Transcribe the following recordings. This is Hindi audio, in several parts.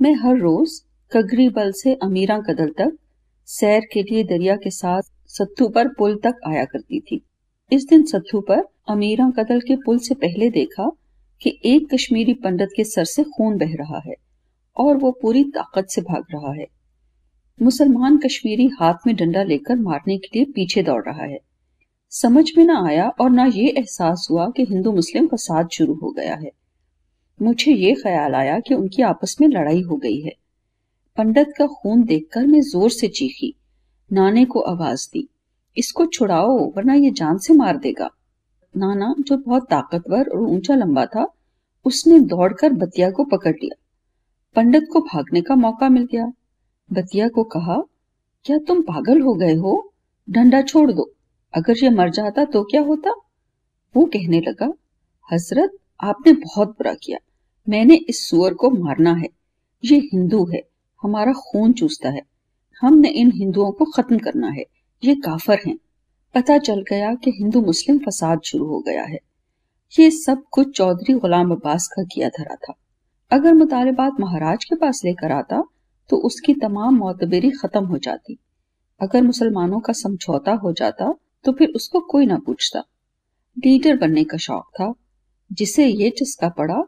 मैं हर रोज कगरी बल से अमीरा कदल तक, सैर के लिए दरिया के साथ सत्थू पर पुल तक आया करती थी। इस दिन सत्थू पर अमीरा कदल के पुल से पहले देखा कि एक कश्मीरी पंडित के सर से खून बह रहा है और वो पूरी ताकत से भाग रहा है। मुसलमान कश्मीरी हाथ में डंडा लेकर मारने के लिए पीछे दौड़ रहा है। समझ में ना आया और ना ये एहसास हुआ कि हिंदू मुस्लिम का फसाद शुरू हो गया है। मुझे ये ख्याल आया कि उनकी आपस में लड़ाई हो गई है। पंडित का खून देखकर मैं ज़ोर से चीखी। नाने को आवाज़ दी, इसको छुड़ाओ, वरना ये जान से मार देगा। नाना, जो बहुत ताकतवर और ऊँचा लंबा था, उसने दौड़कर बतिया को पकड़ लिया। पंडित को भागने का मौका मिल गया। बतिया को कहा, क्या तुम पागल हो गए हो? डंडा छोड़ दो। अगर ये मर जाता तो क्या होता? वो कहने लगा, हज़रत, आपने बहुत बुरा किया। मैंने इस सुअर को मारना है। ये हिंदू है, हमारा खून चूसता है। हमने इन हिंदुओं को खत्म करना है। ये काफर हैं। पता चल गया कि हिंदू मुस्लिम फसाद शुरू हो गया है। ये सब कुछ चौधरी गुलाम अब्बास का किया धरा था। अगर मुतालबात महाराज के पास लेकर आता तो उसकी तमाम मोतबरी खत्म हो जाती। अगर मुसलमानों का समझौता हो जाता तो फिर उसको कोई ना पूछता। लीडर बनने का शौक था, जिसे ये चस्का पड़ा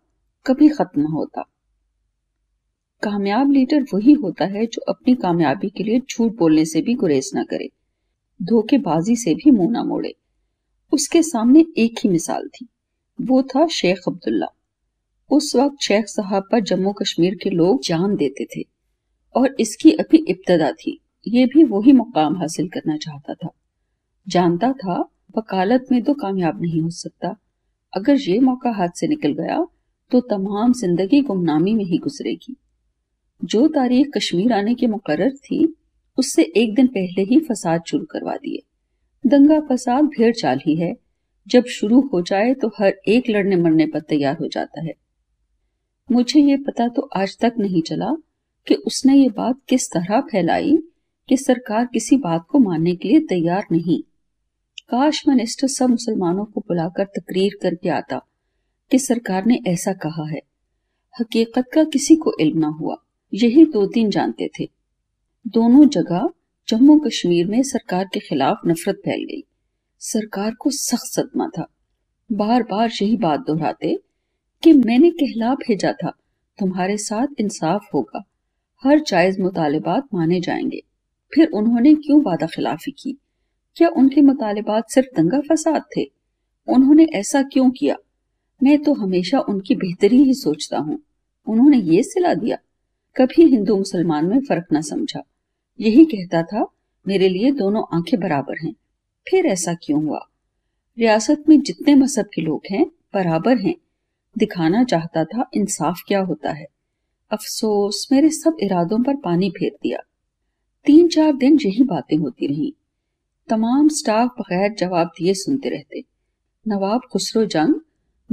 कभी खत्म होता। कामयाब लीडर वही होता है जो अपनी कामयाबी के लिए झूठ बोलने से भी गुरेज न करे, धोखेबाजी से भी मुँह ना मोड़े। उसके सामने एक ही मिसाल थी, वो था शेख अब्दुल्ला। उस वक्त शेख साहब पर जम्मू कश्मीर के लोग जान देते थे और इसकी अभी इब्तदा थी, ये भी वही मुकाम हासिल करना चाहता था। जानता था, वकालत में तो कामयाब नहीं हो सकता, अगर ये मौका हाथ से निकल गया तो तमाम ज़िंदगी गुमनामी में ही गुजरेगी। जो तारीख कश्मीर आने की मुकर्र थी, उससे एक दिन पहले ही फसाद शुरू करवा दिए। दंगा फसाद भेड़ चाल ही है। जब शुरू हो जाए तो हर एक लड़ने मरने पर तैयार हो जाता है। मुझे ये पता तो आज तक नहीं चला कि उसने ये बात किस तरह फैलाई कि सरकार किसी बात को मानने के लिए तैयार नहीं। काश मिनिस्टर सब मुसलमानों को बुलाकर तकरीर करके आता। कि सरकार ने ऐसा कहा है। हकीकत का किसी को इल्म ना हुआ। यही दो तीन जानते थे। दोनों जगह जम्मू कश्मीर में सरकार के खिलाफ नफरत फैल गई। सरकार को सख्त सदमा था। बार बार यही बात दोहराते कि मैंने कहला भेजा था, तुम्हारे साथ इंसाफ होगा। हर जायज़ मुतालबात माने जाएँगे। फिर उन्होंने क्यों वादा खिलाफी की? क्या उनके मुतालबात सिर्फ़ दंगा फसाद थे? उन्होंने ऐसा क्यों किया? मैं तो हमेशा उनकी बेहतरी ही सोचता हूँ। उन्होंने ये सिला दिया। कभी हिंदू मुसलमान में फ़र्क न समझा। यही कहता था, मेरे लिए दोनों आँखें बराबर हैं। फिर ऐसा क्यों हुआ? रियासत में जितने मज़हब के लोग हैं, बराबर हैं। दिखाना चाहता था इंसाफ क्या होता है। अफसोस, मेरे सब इरादों पर पानी फेर दिया। तीन चार दिन यही बातें होती रहीं। तमाम स्टाफ बगैर जवाब दिए सुनते रहते। नवाब खुसरो जंग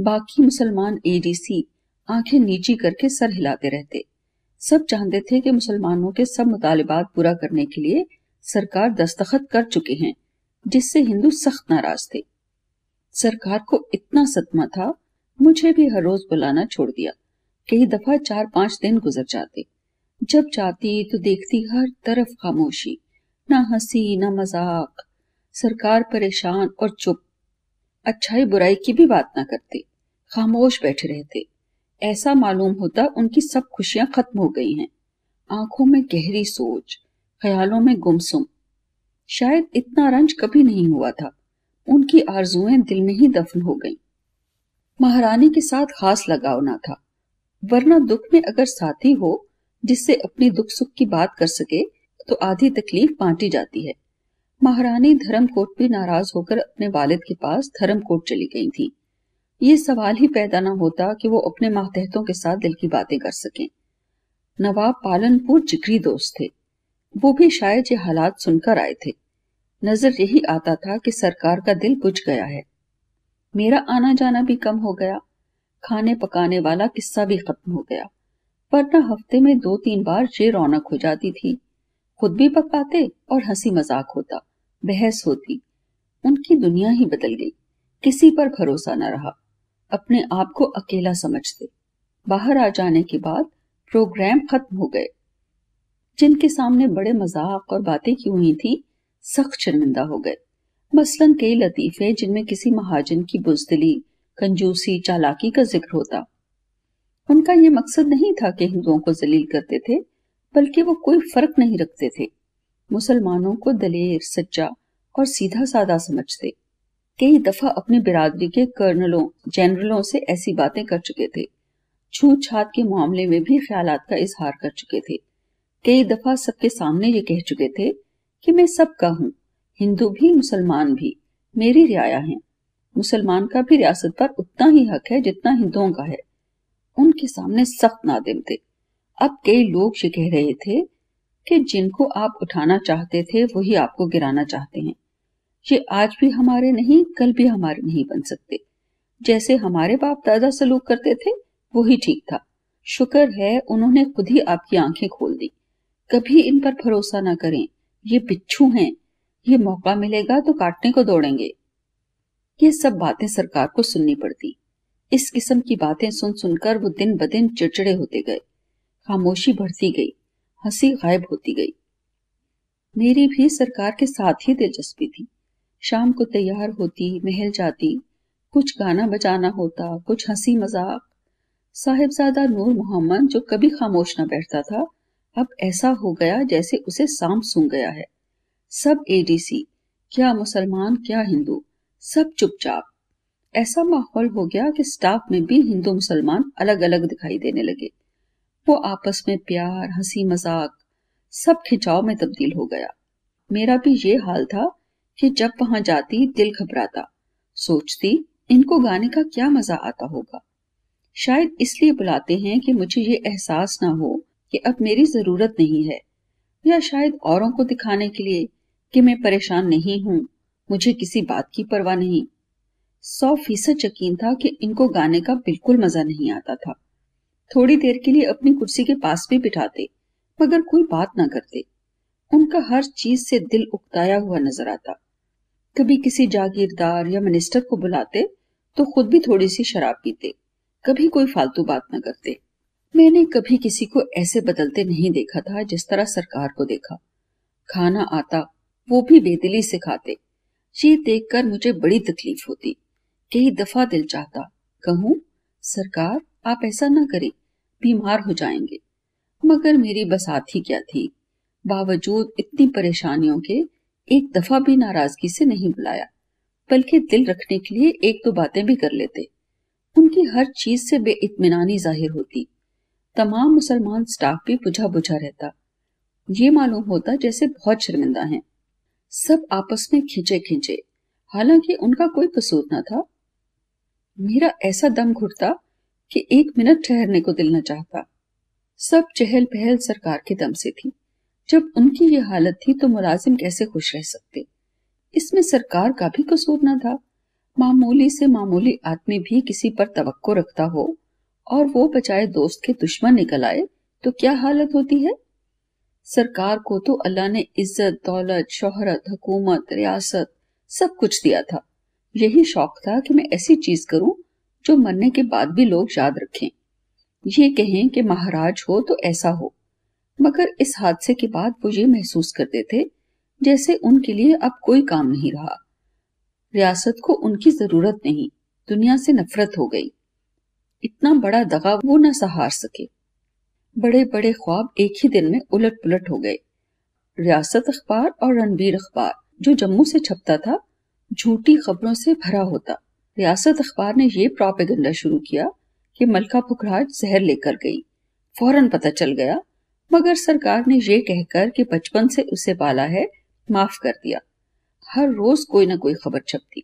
बाकी मुसलमान एडीसी आँखें नीची करके सर हिलाते रहते। सब चाहते थे कि मुसलमानों के सब मुतालबात पूरा करने के लिए सरकार दस्तखत कर चुके हैं, जिससे हिंदू सख्त नाराज़ थे। सरकार को इतना सदमा था, मुझे भी हर रोज बुलाना छोड़ दिया। कई दफ़ा चार पाँच दिन गुजर जाते। जब जाती तो देखती हर तरफ़ खामोशी, ना हँसी, ना मज़ाक। सरकार परेशान और चुप। अच्छाई बुराई की भी बात ना करते। खामोश बैठे रहते। ऐसा मालूम होता उनकी सब खुशियाँ खत्म हो गई हैं। आँखों में गहरी सोच, ख्यालों में गुमसुम। शायद इतना रंज कभी नहीं हुआ था। उनकी आरजुएँ दिल में ही दफन हो गईं। महारानी के साथ खास लगाव ना था। वरना दुख में अगर साथी हो, जिससे अपनी दुख सुख की बात कर सके तो आधी तकलीफ़ बांटी जाती है। महारानी धर्मकोट भी नाराज़ होकर अपने वालिद के पास धर्मकोट चली गई थी। ये सवाल ही पैदा ना होता कि वो अपने मातहतों के साथ दिल की बातें कर सकें। नवाब पालनपुर जिगरी दोस्त थे। वो भी शायद ये हालात सुनकर आए थे। नज़र यही आता था कि सरकार का दिल बुझ गया है। मेरा आना जाना भी कम हो गया। खाने पकाने वाला किस्सा भी खत्म हो गया। वरना हफ़्ते में दो तीन बार ये रौनक हो जाती थी। खुद भी पकाते और हँसी मज़ाक होता, बहस होती। उनकी दुनिया ही बदल गई। किसी पर भरोसा न रहा। अपने आप को अकेला समझते। बाहर आ जाने के बाद प्रोग्राम खत्म हो गए। जिनके सामने बड़े मज़ाक और बातें की हुई थी, सख्त शर्मिंदा हो गए। मसलन कई लतीफे जिनमें किसी महाजन की बुजदली, कंजूसी, चालाकी का ज़िक्र होता। उनका यह मकसद नहीं था कि हिंदुओं को जलील करते थे, बल्कि वो कोई फ़र्क नहीं रखते थे। मुसलमानों को दलेर, सच्चा और सीधा साधा समझते। कई दफ़ा अपनी बिरादरी के कर्नलों, जनरलों से ऐसी बातें कर चुके थे। छूत छात के मामले में भी ख्याल का इजहार कर चुके थे। कई दफ़ा सबके सामने ये कह चुके थे कि मैं सबका हूँ, हिंदू भी, मुसलमान भी, मेरी रियाया है। मुसलमान का भी रियासत पर उतना ही हक है जितना हिंदुओं का है। उनके सामने सख्त नादिम थे। अब कई लोग ये कह रहे थे कि जिनको आप उठाना चाहते थे, वही आपको गिराना चाहते हैं। ये आज भी हमारे नहीं, कल भी हमारे नहीं बन सकते। जैसे हमारे बाप दादा सलूक करते थे, वो ही ठीक था। शुक्र है, उन्होंने खुद ही आपकी आँखें खोल दी। कभी इन पर भरोसा ना करें। ये बिच्छू हैं। ये मौका मिलेगा तो काटने को दौड़ेंगे। ये सब बातें सरकार को सुननी पड़ती। इस किस्म की बातें सुन सुनकर वो दिन ब दिन चिड़चिड़े होते गए। खामोशी बढ़ती गई। हँसी गायब होती गई। मेरी भी सरकार के साथ ही दिलचस्पी थी। शाम को तैयार होती, महल जाती। कुछ गाना बजाना होता, कुछ हँसी मज़ाक। साहिबजादा नूर मोहम्मद, जो कभी खामोश न बैठता था, अब ऐसा हो गया जैसे उसे सांप सूंघ गया है। सब एडीसी क्या मुसलमान, क्या हिंदू, सब चुपचाप। ऐसा माहौल हो गया कि स्टाफ में भी हिंदू मुसलमान अलग अलग दिखाई देने लगे। वो आपस में प्यार, हँसी मज़ाक, सब खिंचाव में तब्दील हो गया। मेरा भी ये हाल था कि जब वहाँ जाती, दिल घबराता। सोचती, इनको गाने का क्या मज़ा आता होगा? शायद इसलिए बुलाते हैं कि मुझे ये एहसास ना हो कि अब मेरी ज़रूरत नहीं है। या शायद औरों को दिखाने के लिए कि मैं परेशान नहीं हूँ, मुझे किसी बात की परवाह नहीं। सौ फ़ीसद यकीन था कि इनको गाने का बिल्कुल मज़ा नहीं आता था। थोड़ी देर के लिए अपनी कुर्सी के पास भी बिठाते, मगर कोई बात ना करते। उनका हर चीज़ से दिल उकताया हुआ नज़र आता। कभी किसी जागीरदार या मिनिस्टर को बुलाते तो खुद भी थोड़ी सी शराब पीते। कभी कोई फालतू बात ना करते। मैंने कभी किसी को ऐसे बदलते नहीं देखा था, जिस तरह सरकार को देखा। खाना आता, वो भी बेदिली से खाते। ये देखकर मुझे बड़ी तकलीफ़ होती। कई दफ़ा दिल चाहता, कहूँ, सरकार, आप ऐसा ना करें, बीमार हो जाएँगे। मगर मेरी बसात ही क्या थी? बावजूद इतनी परेशानियों के एक दफ़ा भी नाराज़गी से नहीं बुलाया, बल्कि दिल रखने के लिए एक दो बातें भी कर लेते। उनकी हर चीज़ से बेइतमानी ज़ाहिर होती। तमाम मुसलमान स्टाफ भी बुझा बुझा रहता। ये मालूम होता जैसे बहुत शर्मिंदा हैं। सब आपस में खींचे खींचे हालाँकि उनका कोई कसूर ना था। मेरा ऐसा दम घुटता कि एक मिनट ठहरने को दिल न चाहता। सब चहल पहल सरकार के दम से थी। जब उनकी ये हालत थी तो मुलाजिम कैसे खुश रह सकते? इसमें सरकार का भी कसूर न था। मामूली से मामूली आदमी भी किसी पर तवक्को रखता हो और वो बचाए दोस्त के दुश्मन निकल आए तो क्या हालत होती है? सरकार को तो अल्लाह ने इज़्ज़त, दौलत, शोहरत, हुकूमत, रियासत सब कुछ दिया था। यही शौक था कि मैं ऐसी चीज़ करूँ जो मरने के बाद भी लोग याद रखें। ये कहें कि महाराज हो तो ऐसा हो। मगर इस हादसे के बाद वो ये महसूस करते थे, जैसे उनके लिए अब कोई काम नहीं रहा। रियासत को उनकी ज़रूरत नहीं, दुनिया से नफरत हो गई। इतना बड़ा दगा वो न सहार सके। बड़े बड़े ख्वाब एक ही दिन में उलट पुलट हो गए। रियासत अखबार और रणबीर अखबार, जो जम्मू से छपता था, झूठी खबरों से भरा होता। रियासत अखबार ने यह प्रोपेगेंडा शुरू किया कि मलका पुखराज जहर लेकर गई। फ़ौरन पता चल गया मगर सरकार ने यह कहकर कि बचपन से उसे पाला है, माफ़ कर दिया। हर रोज कोई ना कोई खबर छपती।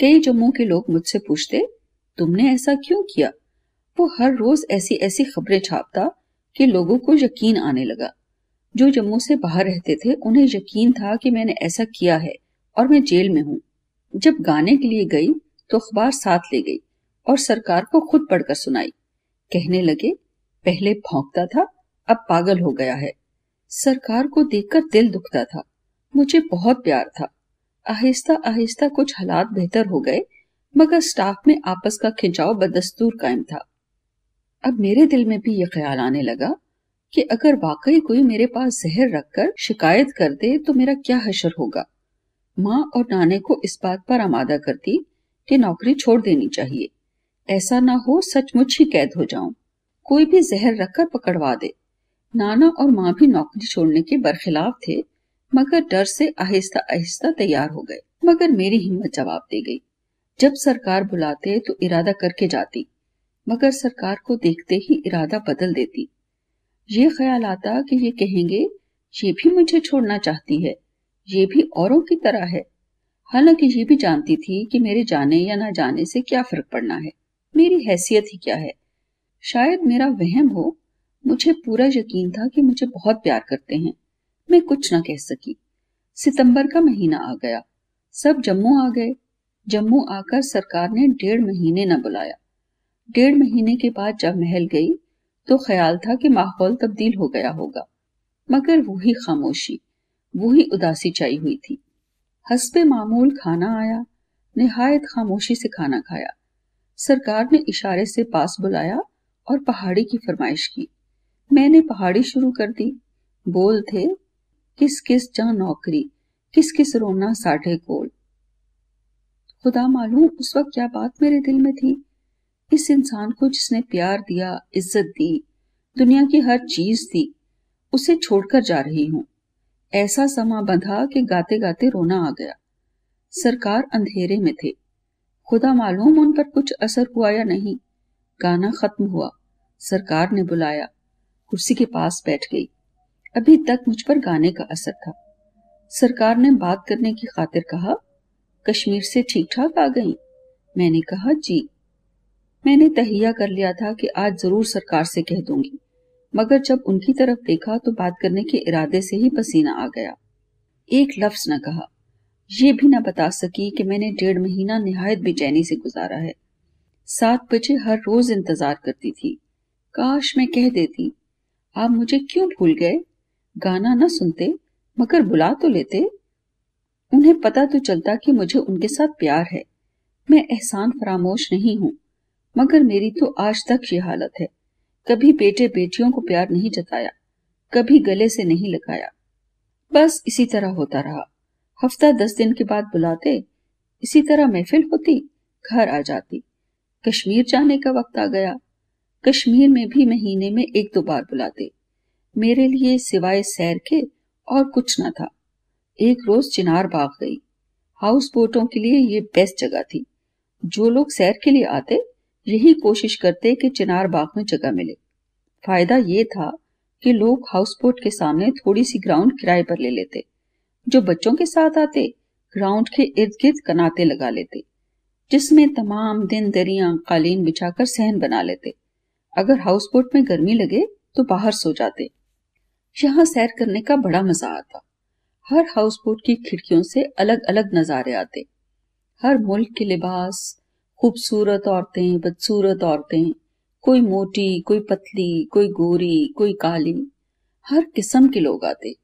कई जम्मू के लोग मुझसे पूछते, तुमने ऐसा क्यों किया? वो हर रोज ऐसी ऐसी खबरें छापता कि लोगों को यकीन आने लगा। जो जम्मू से बाहर रहते थे, उन्हें यकीन था कि मैंने ऐसा किया है और मैं जेल में हूँ। जब गाने के लिए गई तो अखबार साथ ले गई और सरकार को खुद पढ़कर सुनाई। कहने लगे, पहले भौंकता था अब पागल हो गया है। सरकार को देखकर दिल दुखता था। मुझे बहुत प्यार था। आहिस्ता आहिस्ता कुछ हालात बेहतर हो गए, मगर स्टाफ में आपस का खिंचाव बदस्तूर कायम था। अब मेरे दिल में भी यह ख्याल आने लगा कि अगर वाकई कोई मेरे पास जहर रखकर शिकायत कर दे तो मेरा क्या हशर होगा। माँ और नाने को इस बात पर आमादा करती कि नौकरी छोड़ देनी चाहिए। ऐसा ना हो सचमुच ही कैद हो जाऊँ। कोई भी जहर रखकर पकड़वा दे। नाना और माँ भी नौकरी छोड़ने के बरखिलाफ थे, मगर डर से आहिस्ता आहिस्ता तैयार हो गए। मगर मेरी हिम्मत जवाब दे गई। जब सरकार बुलाते तो इरादा करके जाती, मगर सरकार को देखते ही इरादा बदल देती। ये ख्याल आता कि ये कहेंगे, ये भी मुझे छोड़ना चाहती है, ये भी औरों की तरह है। हालाँकि ये भी जानती थी कि मेरे जाने या ना जाने से क्या फ़र्क पड़ना है। मेरी हैसियत ही क्या है? शायद मेरा वहम हो मुझे पूरा यकीन था कि मुझे बहुत प्यार करते हैं। मैं कुछ ना कह सकी। सितंबर का महीना आ गया। सब जम्मू आ गए। जम्मू आकर सरकार ने डेढ़ महीने न बुलाया। डेढ़ महीने के बाद जब महल गई तो ख्याल था कि माहौल तब्दील हो गया होगा। मगर वही खामोशी वही उदासी चाई हुई थी। हसबे मामूल खाना आया, निहायत खामोशी से खाना खाया। सरकार ने इशारे से पास बुलाया और पहाड़ी की फरमाइश की। मैंने पहाड़ी शुरू कर दी। बोल थे, किस किस जा नौकरी, किस किस रोना साढ़े कोल। खुदा मालूम उस वक्त क्या बात मेरे दिल में थी। इस इंसान को जिसने प्यार दिया, इज़्ज़त दी, दुनिया की हर चीज़ थी उसे छोड़कर जा रही हूँ। ऐसा समा बंधा कि गाते गाते रोना आ गया। सरकार अंधेरे में थे। खुदा मालूम उन पर कुछ असर हुआ या नहीं। गाना खत्म हुआ। सरकार ने बुलाया। कुर्सी के पास बैठ गई। अभी तक मुझ पर गाने का असर था। सरकार ने बात करने की खातिर कहा, कश्मीर से ठीक ठाक आ गई? मैंने कहा, जी। मैंने तहिया कर लिया था कि आज ज़रूर सरकार से कह दूँगी। मगर जब उनकी तरफ़ देखा तो बात करने के इरादे से ही पसीना आ गया। एक लफ्ज न कहा। ये भी न बता सकी कि मैंने डेढ़ महीना निहायत बेचैनी से गुजारा है। सात बजे हर रोज इंतज़ार करती थी। काश मैं कह देती आप मुझे क्यों भूल गए? गाना न सुनते, मगर बुला तो लेते। उन्हें पता तो चलता कि मुझे उनके साथ प्यार है। मैं एहसान फरामोश नहीं हूँ, मगर मेरी तो आज तक ये हालत है। कभी बेटे बेटियों को प्यार नहीं जताया, कभी गले से नहीं लगाया। बस इसी तरह होता रहा। हफ़्ता दस दिन के बाद बुलाते, इसी तरह महफिल होती, घर आ जाती। कश्मीर जाने का वक्त आ गया। कश्मीर में भी महीने में एक दो बार बुलाते। मेरे लिए सिवाय सैर के और कुछ न था। एक रोज चिनार बाग गई। हाउस बोटों के लिए ये बेस्ट जगह थी। जो लोग सैर के लिए आते, यही कोशिश करते कि चिनार बाग में जगह मिले। फ़ायदा ये था कि लोग हाउस बोट के सामने थोड़ी सी ग्राउंड किराए पर ले लेते। जो बच्चों के साथ आते, ग्राउंड के इर्द गिर्द कनाते लगा लेते, जिसमें तमाम दिन दरिया कालीन बिछाकर सहन बना लेते। अगर हाउस बोट में गर्मी लगे तो बाहर सो जाते। यहाँ सैर करने का बड़ा मज़ा आता। हर हाउस बोट की खिड़कियों से अलग अलग नजारे आते। हर मुल्क के लिबास, खूबसूरत औरतें, बदसूरत औरतें, कोई मोटी, कोई पतली, कोई गोरी, कोई काली, हर किस्म के लोग आते।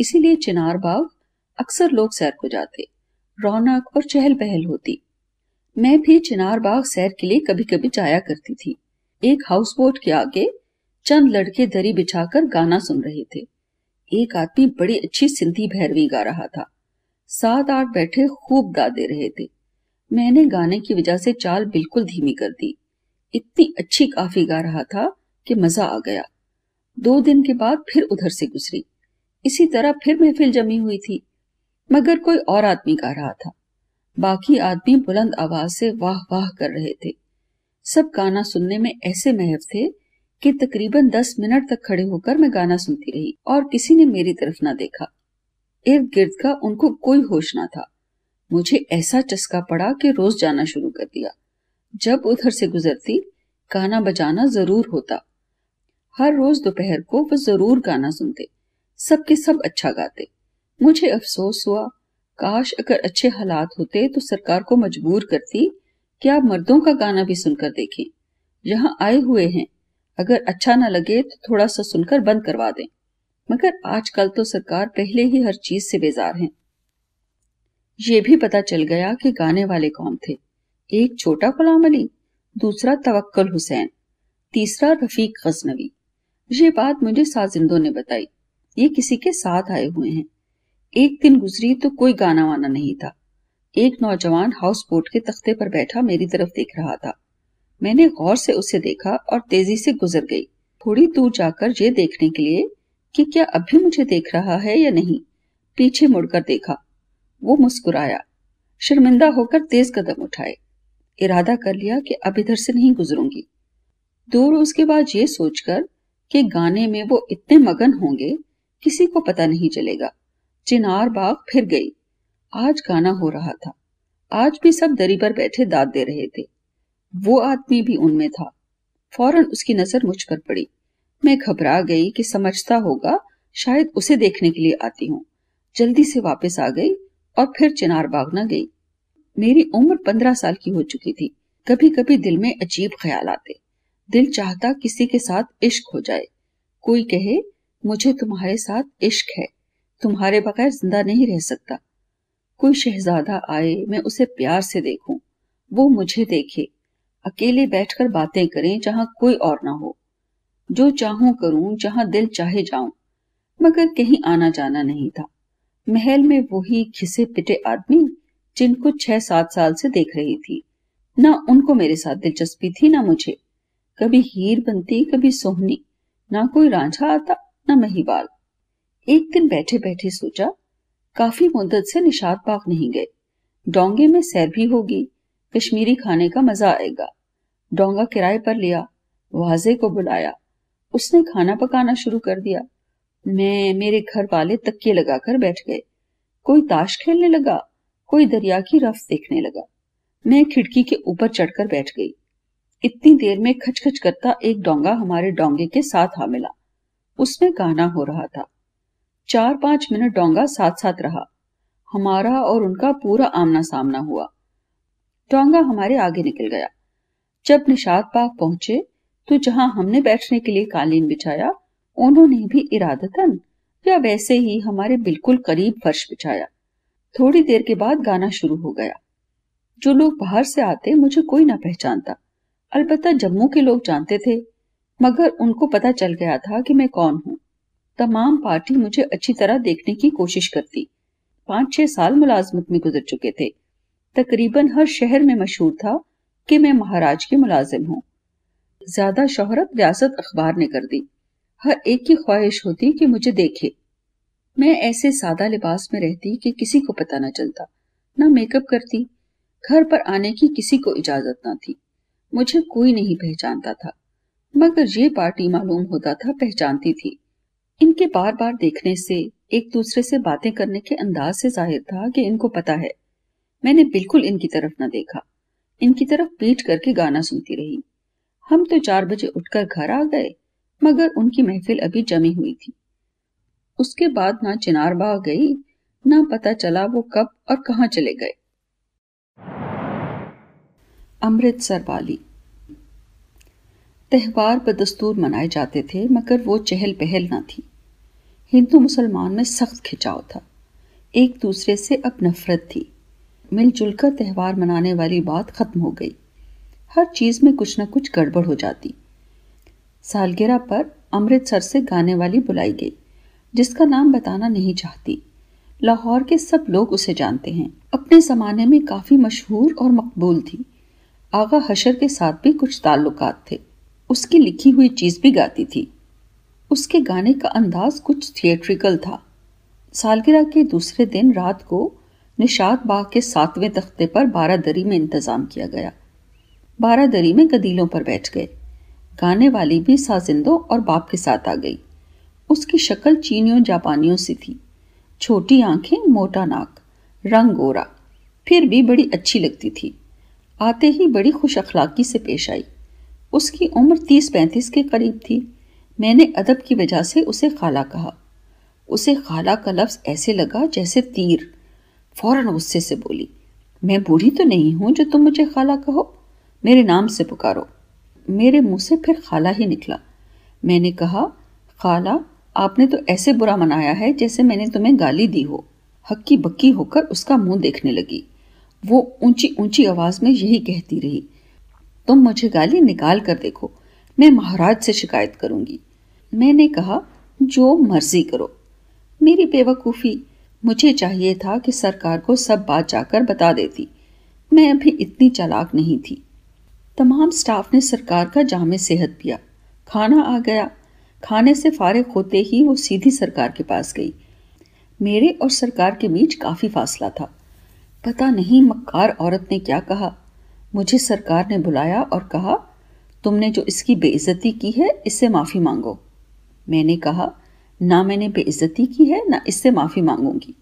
इसीलिए चिनार बाग अक्सर लोग सैर को जाते। रौनक और चहल पहल होती। मैं भी चिनार बाग सैर के लिए कभी कभी जाया करती थी। एक हाउस बोट के आगे चंद लड़के दरी बिछाकर गाना सुन रहे थे। एक आदमी बड़ी अच्छी सिंधी भैरवी गा रहा था। सात आठ बैठे खूब गा दे रहे थे। मैंने गाने की वजह से चाल बिल्कुल धीमी कर दी। इतनी अच्छी काफ़ी गा रहा था कि मज़ा आ गया। दो दिन के बाद फिर उधर से गुजरी। इसी तरह फिर महफिल जमी हुई थी। मगर कोई और आदमी गा रहा था। बाकी आदमी बुलंद आवाज़ से वाह वाह कर रहे थे। सब गाना सुनने में ऐसे महफ थे कि तकरीबन दस मिनट तक खड़े होकर मैं गाना सुनती रही और किसी ने मेरी तरफ़ ना देखा। इर्द गिर्द का उनको कोई होश ना था। मुझे ऐसा चस्का पड़ा कि रोज जाना शुरू कर दिया। जब उधर से गुजरती, गाना बजाना ज़रूर होता। हर रोज दोपहर को वो ज़रूर गाना सुनते। सबके सब अच्छा गाते। मुझे अफसोस हुआ, काश अगर अच्छे हालात होते तो सरकार को मजबूर करती कि आप मर्दों का गाना भी सुनकर देखें? जहाँ आए हुए हैं। अगर अच्छा ना लगे तो थोड़ा सा सुनकर बंद करवा दें। मगर आजकल तो सरकार पहले ही हर चीज़ से बेजार है। ये भी पता चल गया कि गाने वाले कौन थे। एक छोटा गुलाम अली, दूसरा तवक्कल हुसैन, तीसरा रफीक गजनवी। ये बात मुझे साजिंदों ने बताई। ये किसी के साथ आए हुए हैं। एक दिन गुजरी तो कोई गाना वाना नहीं था। एक नौजवान हाउस बोट के तख्ते पर बैठा मेरी तरफ़ देख रहा था। मैंने गौर से उसे देखा और तेज़ी से गुजर गई। थोड़ी दूर जाकर ये देखने के लिए कि क्या अभी मुझे देख रहा है या नहीं, पीछे मुड़कर देखा। वो मुस्कुराया, शर्मिंदा होकर तेज कदम उठाए। इरादा कर लिया कि अब इधर से नहीं गुजरूँगी। दो रोज के बाद ये सोचकर कि गाने में वो इतने मगन होंगे, किसी को पता नहीं चलेगा। चिनार बाग फिर गई। आज गाना हो रहा था। आज भी सब दरी पर बैठे दाद दे रहे थे। वो आदमी भी उनमें था। फ़ौरन उसकी नज़र मुझ पर पड़ी। मैं घबरा गई कि समझता होगा, शायद उसे देखने के लिए आती हूँ। जल्दी से वापस आ गई और फिर चिनार बाग न गई। मेरी उम्र पंद्रह साल की हो चुकी थी। कभी कभी दिल में अजीब ख्याल आते। दिल चाहता किसी के साथ इश्क हो जाए। कोई कहे, मुझे तुम्हारे साथ इश्क है। तुम्हारे बगैर ज़िंदा नहीं रह सकता। कोई शहजादा आए, मैं उसे प्यार से देखूँ। वो मुझे देखे। अकेले बैठकर बातें करें, जहाँ कोई और ना हो। जो चाहूँ करूँ, जहाँ दिल चाहे जाऊँ। मगर कहीं आना जाना नहीं था। महल में वही घिसे पिटे आदमी, जिनको छह सात साल से देख रही थी। ना उनको मेरे साथ दिलचस्पी थी, ना मुझे। कभी हीर बनती, कभी सोहनी। ना कोई रांझा आता, ना महिवाल। एक दिन बैठे बैठे सोचा काफ़ी मुद्दत से निशाद बाग नहीं गए। डोंगे में सैर भी होगी, कश्मीरी खाने का मज़ा आएगा। डोंगा किराए पर लिया, वाजे को बुलाया। उसने खाना पकाना शुरू कर दिया। मैं मेरे घर वाले तकिए लगाकर बैठ गए। कोई ताश खेलने लगा, कोई दरिया की रफ देखने लगा। मैं खिड़की के ऊपर चढ़कर बैठ गई। इतनी देर में खचखच करता एक डोंगा हमारे डोंगे के साथ आ मिला। उसमें गाना हो रहा था। चार पाँच मिनट डोंगा साथ साथ रहा। हमारा और उनका पूरा आमना सामना हुआ। डोंगा हमारे आगे निकल गया। जब निशाद बाग पहुँचे तो जहाँ हमने बैठने के लिए कालीन बिछाया, उन्होंने भी इरादतन, या वैसे ही हमारे बिल्कुल करीब फर्श बिछाया। थोड़ी देर के बाद गाना शुरू हो गया। जो लोग बाहर से आते, मुझे कोई ना पहचानता। अलबत्ता जम्मू के लोग जानते थे, मगर उनको पता चल गया था कि मैं कौन हूँ। तमाम पार्टी मुझे अच्छी तरह देखने की कोशिश करती। पाँच छह साल मुलाजमत में गुजर चुके थे। तकरीबन हर शहर में मशहूर था कि मैं महाराज की मुलाजिम हूँ। ज़्यादा शोहरत रियासत अखबार ने कर दी। हर एक की ख्वाहिश होती कि मुझे देखे। मैं ऐसे सादा लिबास में रहती कि किसी को पता न चलता, ना मेकअप करती, घर पर आने की किसी को इजाज़त ना थी। मुझे कोई नहीं पहचानता था, मगर ये पार्टी मालूम होता था, पहचानती थी। इनके बार बार देखने से, एक दूसरे से बातें करने के अंदाज से ज़ाहिर था कि इनको पता है। मैंने बिल्कुल इनकी तरफ़ न देखा। इनकी तरफ़ पीट करके गाना सुनती रही। हम तो चार बजे उठकर घर आ गए, मगर उनकी महफिल अभी जमी हुई थी। उसके बाद ना चिनार बाग गई, ना पता चला वो कब और कहा चले गए। अमृतसर वाली। त्यौहार बदस्तूर मनाए जाते थे, मगर वो चहल पहल ना थी। हिंदू मुसलमान में सख्त खिंचाव था। एक दूसरे से अब नफरत थी। मिलजुल कर त्यौहार मनाने वाली बात खत्म हो गई। हर चीज़ में कुछ न कुछ गड़बड़ हो जाती। सालगिरह पर अमृतसर से गाने वाली बुलाई गई, जिसका नाम बताना नहीं चाहती। लाहौर के सब लोग उसे जानते हैं। अपने जमाने में काफ़ी मशहूर और मकबूल थी। आगा हशर के साथ भी कुछ ताल्लुकात थे। उसकी लिखी हुई चीज़ भी गाती थी। उसके गाने का अंदाज कुछ थिएट्रिकल था। सालगिरह के दूसरे दिन रात को निशात बाग के सातवें तख्ते पर बारह दरी में इंतज़ाम किया गया। बारादरी में गदीलों पर बैठ गए। गाने वाली भी साजिंदो और बाप के साथ आ गई। उसकी शक्ल चीनियों जापानियों सी थी। छोटी आँखें, मोटा नाक, रंग गोरा, फिर भी बड़ी अच्छी लगती थी। आते ही बड़ी खुश अखलाकी से पेश आई। उसकी उम्र तीस पैंतीस के करीब थी। मैंने अदब की वजह से उसे खाला कहा। उसे खाला का लफ्ज ऐसे लगा जैसे तीर फ़ौरन गुस्से से बोली, मैं बूढ़ी तो नहीं हूँ जो तुम मुझे खाला कहो। मेरे नाम से पुकारो। मेरे मुँह से फिर खाला ही निकला। मैंने कहा, खाला, आपने तो ऐसे बुरा मनाया है जैसे मैंने तुम्हें गाली दी हो। हक्की बक्की होकर उसका मुँह देखने लगी। वो ऊँची ऊँची आवाज़ में यही कहती रही, तुम मुझे गाली निकाल कर देखो, मैं महाराज से शिकायत करूँगी। मैंने कहा, जो मर्ज़ी करो। मेरी बेवकूफ़ी, मुझे चाहिए था कि सरकार को सब बात जाकर बता देती। मैं अभी इतनी चालाक नहीं थी। तमाम स्टाफ ने सरकार का जामे सेहत पिया। खाना आ गया। खाने से फारिग होते ही वो सीधी सरकार के पास गई। मेरे और सरकार के बीच काफ़ी फासला था। पता नहीं मक्कार औरत ने क्या कहा। मुझे सरकार ने बुलाया और कहा, तुमने जो इसकी बेइज्जती की है इससे माफ़ी मांगो। मैंने कहा, ना मैंने बेइज्जती की है, ना इससे माफ़ी मांगूँगी।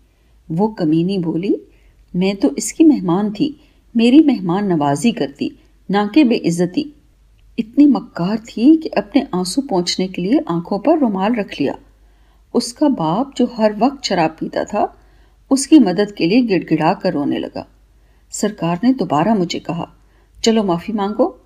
वो कमीनी बोली, मैं तो इसकी मेहमान थी, मेरी मेहमान नवाजी करती, ना के बेइज्जती। इतनी मक्कार थी कि अपने आँसू पहुँचने के लिए आँखों पर रुमाल रख लिया। उसका बाप जो हर वक्त शराब पीता था, उसकी मदद के लिए गिड़गिड़ा कर रोने लगा। सरकार ने दोबारा मुझे कहा, चलो माफ़ी मांगो।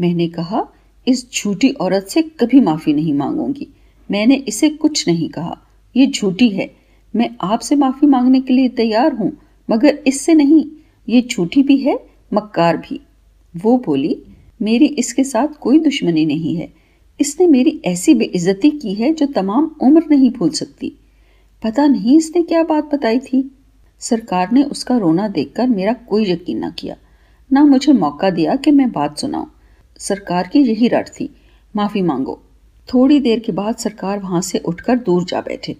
मैंने कहा, इस झूठी औरत से कभी माफ़ी नहीं मांगूँगी। मैंने इसे कुछ नहीं कहा। ये झूठी है। मैं आपसे माफ़ी मांगने के लिए तैयार हूँ, मगर इससे नहीं। ये झूठी भी है, मक्कार भी। वो बोली, मेरी इसके साथ कोई दुश्मनी नहीं है। इसने मेरी ऐसी बेइज्जती की है जो तमाम उम्र नहीं भूल सकती। पता नहीं इसने क्या बात बताई थी। सरकार ने उसका रोना देखकर मेरा कोई यकीन न किया। ना मुझे मौका दिया कि मैं बात सुनाऊं। सरकार की यही रट थी, माफ़ी मांगो। थोड़ी देर के बाद सरकार वहाँ से उठकर दूर जा बैठे।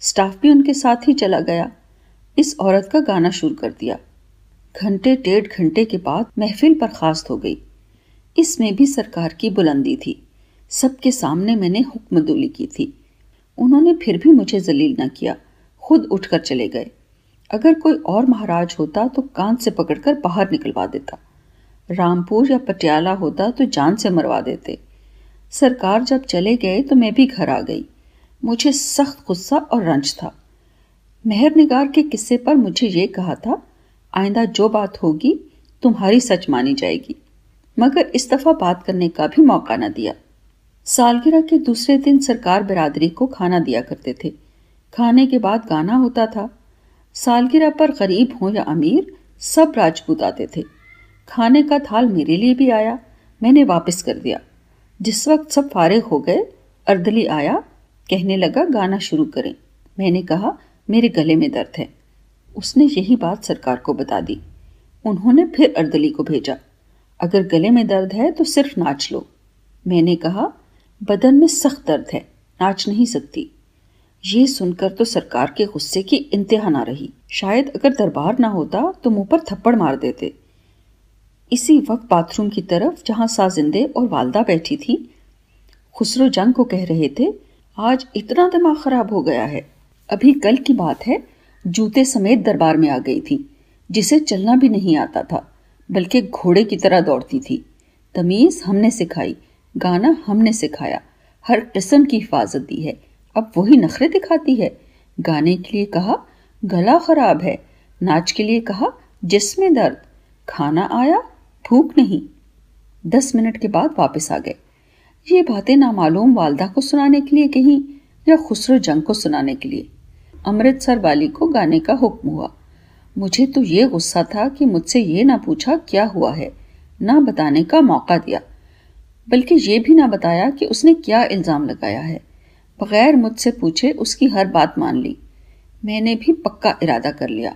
स्टाफ भी उनके साथ ही चला गया। इस औरत का गाना शुरू कर दिया। घंटे, डेढ़ घंटे के बाद महफिल बर्खास्त हो गई। इसमें भी सरकार की बुलंदी थी। सबके सामने मैंने हुक्मदुली की थी। उन्होंने फिर भी मुझे जलील न किया। खुद उठकर चले गए। अगर कोई और महाराज होता तो कान से पकड़कर बाहर निकलवा देता। रामपुर या पटियाला होता तो जान से मरवा देते। सरकार जब चले गए तो मैं भी घर आ गई। मुझे सख्त गुस्सा और रंज था। मेहर निगार के किस्से पर मुझे ये कहा था, आइंदा जो बात होगी, तुम्हारी सच मानी जाएगी। मगर इस दफ़ा बात करने का भी मौका न दिया। सालगिरह के दूसरे दिन सरकार बिरादरी को खाना दिया करते थे। खाने के बाद गाना होता था। सालगिरह पर गरीब हो या अमीर, सब राजपूत आते थे। खाने का थाल मेरे लिए भी आया। मैंने वापस कर दिया। जिस वक्त सब फारिग हो गए, अर्दली आया, कहने लगा, गाना शुरू करें। मैंने कहा, मेरे गले में दर्द है। उसने यही बात सरकार को बता दी। उन्होंने फिर अर्दली को भेजा। अगर गले में दर्द है तो सिर्फ़ नाच लो। मैंने कहा, बदन में सख्त दर्द है, नाच नहीं सकती। ये सुनकर तो सरकार के गुस्से की इंतहा ना रही। शायद अगर दरबार ना होता तो मुँह पर थप्पड़ मार देते। इसी वक्त बाथरूम की तरफ़ जहाँ साजिंदे और वालदा बैठी थी, खुसरो जंग को कह रहे थे, आज इतना दिमाग खराब हो गया है। अभी कल की बात है, जूते समेत दरबार में आ गई थी, जिसे चलना भी नहीं आता था, बल्कि घोड़े की तरह दौड़ती थी। तमीज हमने सिखाई, गाना हमने सिखाया, हर किस्म की हिफाजत दी है, अब वही नखरे दिखाती है। गाने के लिए कहा, गला खराब है। नाच के लिए कहा, जिसमें दर्द। खाना आया भूख नहीं। दस मिनट के बाद वापस आ गए। ये बातें नामालूम वालदा को सुनाने के लिए कहीं या खुसरो जंग को सुनाने के लिए। अमृतसर वाली को गाने का हुक्म हुआ। मुझे तो ये गुस्सा था कि मुझसे ये ना पूछा क्या हुआ है, ना बताने का मौका दिया। बल्कि ये भी ना बताया कि उसने क्या इल्ज़ाम लगाया है। बगैर मुझसे पूछे उसकी हर बात मान ली। मैंने भी पक्का इरादा कर लिया।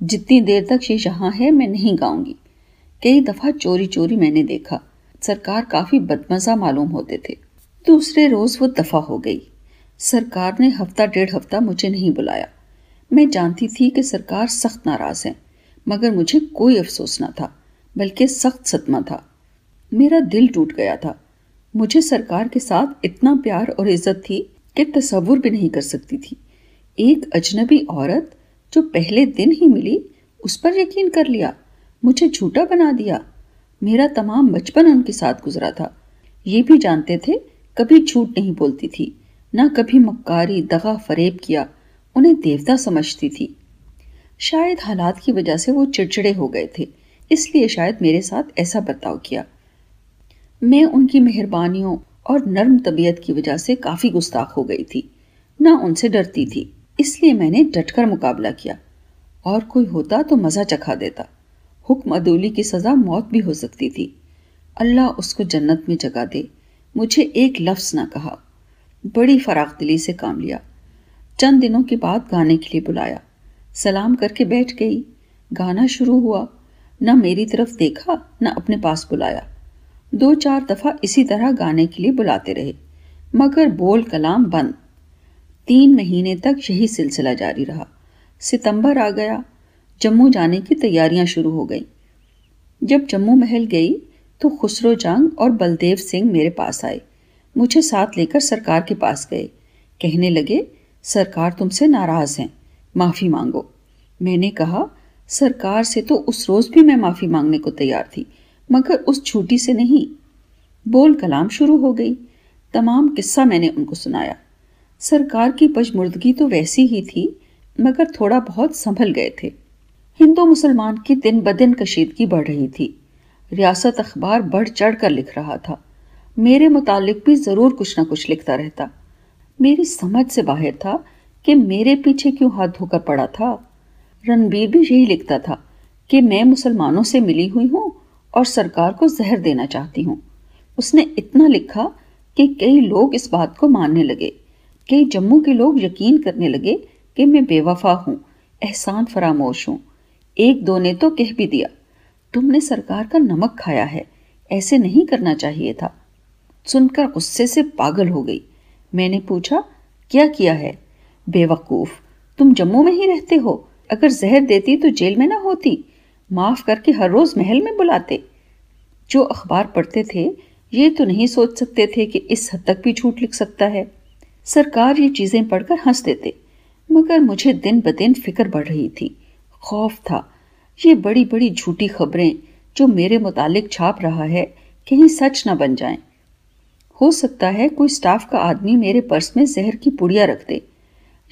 जितनी देर तक ये यहाँ है मैं नहीं गाऊँगी। कई दफ़ा चोरी चोरी मैंने देखा। सरकार काफ़ी बदमज़ा मालूम होते थे। दूसरे रोज़ वो दफ़ा हो गई। सरकार ने हफ़्ता डेढ़ हफ़्ता मुझे नहीं बुलाया। मैं जानती थी कि सरकार सख्त नाराज़ है, मगर मुझे कोई अफसोस न था, बल्कि सख्त सदमा था। मेरा दिल टूट गया था। मुझे सरकार के साथ इतना प्यार और इज़्ज़त थी कि तस्वुर भी नहीं कर सकती थी। एक अजनबी औरत जो पहले दिन ही मिली, उस पर यकीन कर लिया। मुझे झूठा बना दिया। मेरा तमाम बचपन उनके साथ गुजरा था। ये भी जानते थे, कभी झूठ नहीं बोलती थी, न कभी मक्कारी, दगा, फरेब किया, उन्हें देवता समझती थी। शायद हालात की वजह से वो चिड़चिड़े हो गए थे, इसलिए शायद मेरे साथ ऐसा बर्ताव किया। मैं उनकी मेहरबानियों और नर्म तबीयत की वजह से काफ़ी गुस्ताख हो गई थी, ना उनसे डरती थी, इसलिए मैंने डटकर मुकाबला किया। और कोई होता तो मज़ा चखा देता। हुक्म अदूली की सजा मौत भी हो सकती थी। अल्लाह उसको जन्नत में जगा दे। मुझे एक लफ्ज ना कहा। बड़ी फराख दिली से काम लिया। चंद दिनों के बाद गाने के लिए बुलाया। सलाम करके बैठ गई। गाना शुरू हुआ। न मेरी तरफ़ देखा, न अपने पास बुलाया। दो चार दफ़ा इसी तरह गाने के लिए बुलाते रहे। मगर बोल कलाम बंद। तीन महीने तक यही सिलसिला जारी रहा। सितंबर आ गया। जम्मू जाने की तैयारियाँ शुरू हो गई। जब जम्मू महल गई तो खुसरो जंग और बलदेव सिंह मेरे पास आए। मुझे साथ लेकर सरकार के पास गए। कहने लगे, सरकार तुमसे नाराज़ हैं, माफ़ी मांगो। मैंने कहा, सरकार से तो उस रोज भी मैं माफ़ी मांगने को तैयार थी, मगर उस छूटी से नहीं। बोल कलाम शुरू हो गई। तमाम किस्सा मैंने उनको सुनाया। सरकार की पजमुर्दगी तो वैसी ही थी, मगर थोड़ा बहुत संभल गए थे। हिंदू मुसलमान की दिन ब दिन कशीदगी बढ़ रही थी। रियासत अखबार बढ़ चढ़ कर लिख रहा था। मेरे मुतालिक भी ज़रूर कुछ ना कुछ लिखता रहता। मेरी समझ से बाहर था कि मेरे पीछे क्यों हाथ धोकर पड़ा था। रणबीर भी यही लिखता था कि मैं मुसलमानों से मिली हुई हूँ और सरकार को जहर देना चाहती हूँ। उसने इतना लिखा कि कई लोग इस बात को मानने लगे। कई जम्मू के लोग यकीन करने लगे कि मैं बेवफा हूँ, एहसान फरामोश हूँ। एक दो ने तो कह भी दिया, तुमने सरकार का नमक खाया है, ऐसे नहीं करना चाहिए था। सुनकर गुस्से से पागल हो गई। मैंने पूछा, क्या किया है? बेवकूफ़। तुम जम्मू में ही रहते हो। अगर जहर देती तो जेल में ना होती। माफ़ करके हर रोज महल में बुलाते। जो अखबार पढ़ते थे, ये तो नहीं सोच सकते थे कि इस हद तक भी झूठ लिख सकता है। सरकार ये चीज़ें पढ़कर हंस देते, मगर मुझे दिन ब दिन फ़िक्र बढ़ रही थी। खौफ था। ये बड़ी बड़ी झूठी खबरें जो मेरे मुतालिक छाप रहा है, कहीं सच न बन जाएँ। हो सकता है कोई स्टाफ का आदमी मेरे पर्स में जहर की पुड़िया रख दे,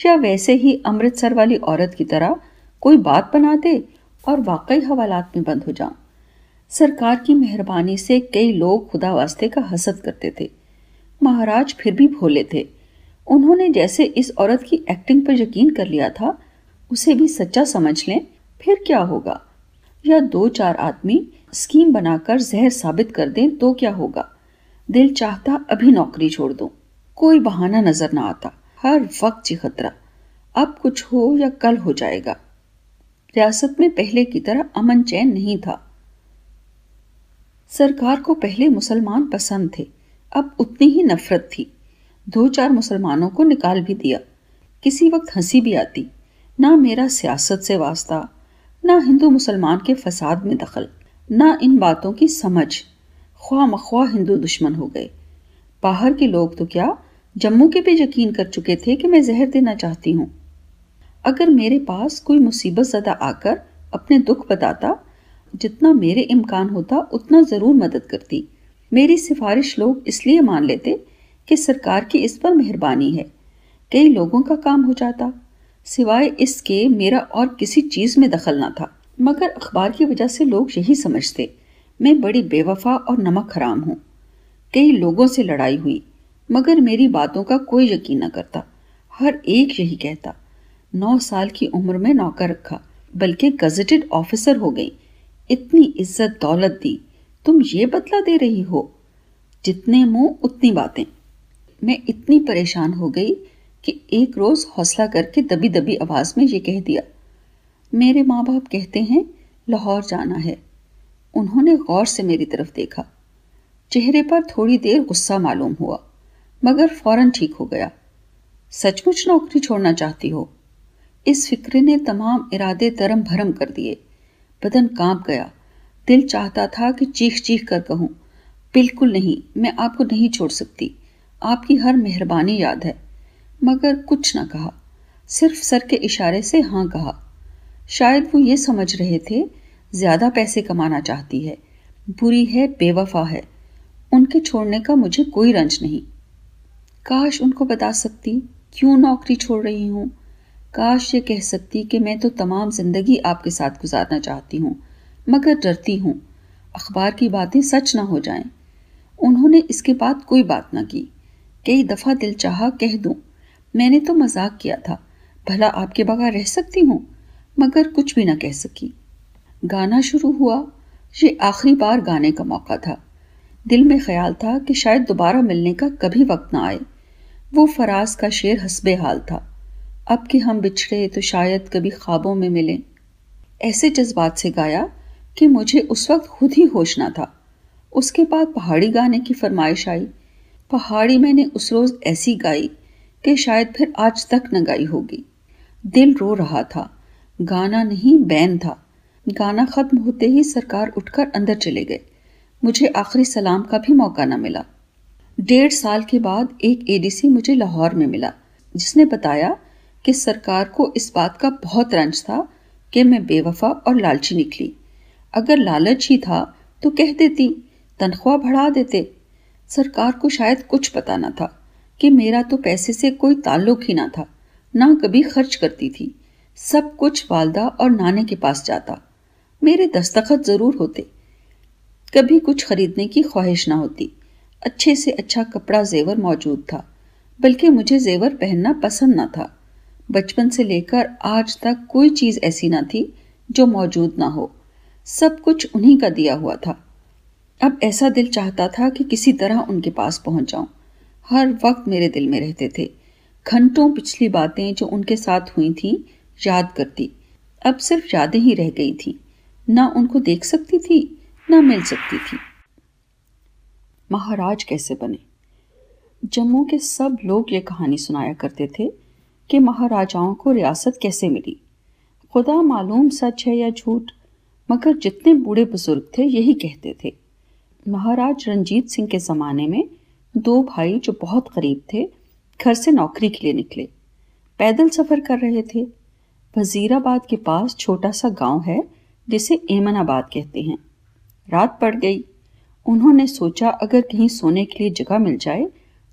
या वैसे ही अमृतसर वाली औरत की तरह कोई बात बना दे और वाकई हवालात में बंद हो जाऊँ। सरकार की मेहरबानी से कई लोग खुदा वास्ते का हसद करते थे। महाराज फिर भी भोले थे। उन्होंने जैसे इस औरत की एक्टिंग पर यकीन कर लिया था उसे भी सच्चा समझ लें, फिर क्या होगा? या दो चार आदमी स्कीम बनाकर जहर साबित कर दें तो क्या होगा? दिल चाहता अभी नौकरी छोड़ दो। कोई बहाना नज़र ना आता। हर वक्त जी खतरा अब कुछ हो या कल हो जाएगा। रियासत में पहले की तरह अमन चैन नहीं था। सरकार को पहले मुसलमान पसंद थे। अब उतनी ही नफरत थी। दो चार मुसलमानों को निकाल भी दिया। किसी वक्त हँसी भी आती। ना मेरा सियासत से वास्ता, ना हिंदू मुसलमान के फसाद में दखल, ना इन बातों की समझ। ख्वा मख्वा हिंदू दुश्मन हो गए। बाहर के लोग तो क्या जम्मू के भी यकीन कर चुके थे कि मैं जहर देना चाहती हूँ? अगर मेरे पास कोई मुसीबत ज़्यादा आकर अपने दुख बताता, जितना मेरे इम्कान होता उतना ज़रूर मदद करती। मेरी सिफारिश लोग इसलिए मान लेते कि सरकार की इस पर मेहरबानी है। कई लोगों का काम हो जाता। सिवाय इसके मेरा और किसी चीज़ में दखल ना था। मगर अखबार की वजह से लोग यही समझते, मैं बड़ी बेवफा और नमक हराम हूँ। कई लोगों से लड़ाई हुई, मगर मेरी बातों का कोई यकीन न करता। हर एक यही कहता, नौ साल की उम्र में नौकर रखा, बल्कि गजटेड ऑफिसर हो गई। इतनी इज़्ज़त दौलत दी, तुम ये बदला दे रही हो। जितने मुँह, उतनी बातें। मैं इतनी परेशान हो गई कि एक रोज हौसला करके दबी दबी आवाज़ में ये कह दिया, मेरे माँ बाप कहते हैं, लाहौर जाना है। उन्होंने गौर से मेरी तरफ़ देखा। चेहरे पर थोड़ी देर गुस्सा मालूम हुआ, मगर फ़ौरन ठीक हो गया। सचमुच नौकरी छोड़ना चाहती हो? इस फ़िक्र ने तमाम इरादे तरम भरम कर दिए। बदन काँप गया। दिल चाहता था कि चीख चीख कर कहूँ, बिल्कुल नहीं, मैं आपको नहीं छोड़ सकती। आपकी हर मेहरबानी याद है। मगर कुछ ना कहा। सिर्फ़ सर के इशारे से हाँ कहा। शायद वो ये समझ रहे थे, ज़्यादा पैसे कमाना चाहती है। बुरी है, बेवफा है। उनके छोड़ने का मुझे कोई रंज नहीं। काश उनको बता सकती, क्यों नौकरी छोड़ रही हूँ? काश ये कह सकती कि मैं तो तमाम ज़िंदगी आपके साथ गुजारना चाहती हूँ, मगर डरती हूँ। अखबार की बातें सच ना हो जाएँ। उन्होंने इसके बाद कोई बात ना की। कई दफ़ा दिल चाहा कह दूँ मैंने तो मज़ाक किया था। भला आपके बगैर रह सकती हूँ? मगर कुछ भी ना कह सकी। गाना शुरू हुआ। ये आखिरी बार गाने का मौका था। दिल में ख्याल था कि शायद दोबारा मिलने का कभी वक्त ना आए। वो फराज का शेर हसबे हाल था। अब कि हम बिछड़े तो शायद कभी ख्वाबों में मिले। ऐसे जज्बात से गाया कि मुझे उस वक्त खुद ही होश ना था। उसके बाद पहाड़ी गाने की फरमाइश आई। पहाड़ी मैंने उस रोज ऐसी गाई कि शायद फिर आज तक न गाई होगी। दिल रो रहा था। गाना नहीं, बैन था। गाना खत्म होते ही सरकार उठकर अंदर चले गए। मुझे आखिरी सलाम का भी मौका न मिला। डेढ़ साल के बाद एक एडीसी मुझे लाहौर में मिला, जिसने बताया कि सरकार को इस बात का बहुत रंज था कि मैं बेवफा और लालची निकली। अगर लालच ही था तो कह देती, तनख्वाह बढ़ा देते। सरकार को शायद कुछ पता न था। कि मेरा तो पैसे से कोई ताल्लुक ही ना था, ना कभी खर्च करती थी। सब कुछ वालदा और नाने के पास जाता। मेरे दस्तखत ज़रूर होते। कभी कुछ खरीदने की ख्वाहिश ना होती। अच्छे से अच्छा कपड़ा जेवर मौजूद था, बल्कि मुझे जेवर पहनना पसंद ना था। बचपन से लेकर आज तक कोई चीज़ ऐसी ना थी जो मौजूद ना हो। सब कुछ उन्हीं का दिया हुआ था। अब ऐसा दिल चाहता था कि किसी तरह उनके पास पहुँच जाऊँ। हर वक्त मेरे दिल में रहते थे। घंटों पिछली बातें जो उनके साथ हुई थी, याद करती। अब सिर्फ़ यादें ही रह गई थी। ना उनको देख सकती थी, ना मिल सकती थी। महाराज कैसे बने? जम्मू के सब लोग ये कहानी सुनाया करते थे कि महाराजाओं को रियासत कैसे मिली। खुदा मालूम सच है या झूठ, मगर जितने बूढ़े बुज़ुर्ग थे यही कहते थे। महाराज रंजीत सिंह के ज़माने में दो भाई जो बहुत करीब थे, घर से नौकरी के लिए निकले। पैदल सफ़र कर रहे थे। वजीराबाद के पास छोटा सा गाँव है, जिसे एमनाबाद कहते हैं। रात पड़ गई। उन्होंने सोचा, अगर कहीं सोने के लिए जगह मिल जाए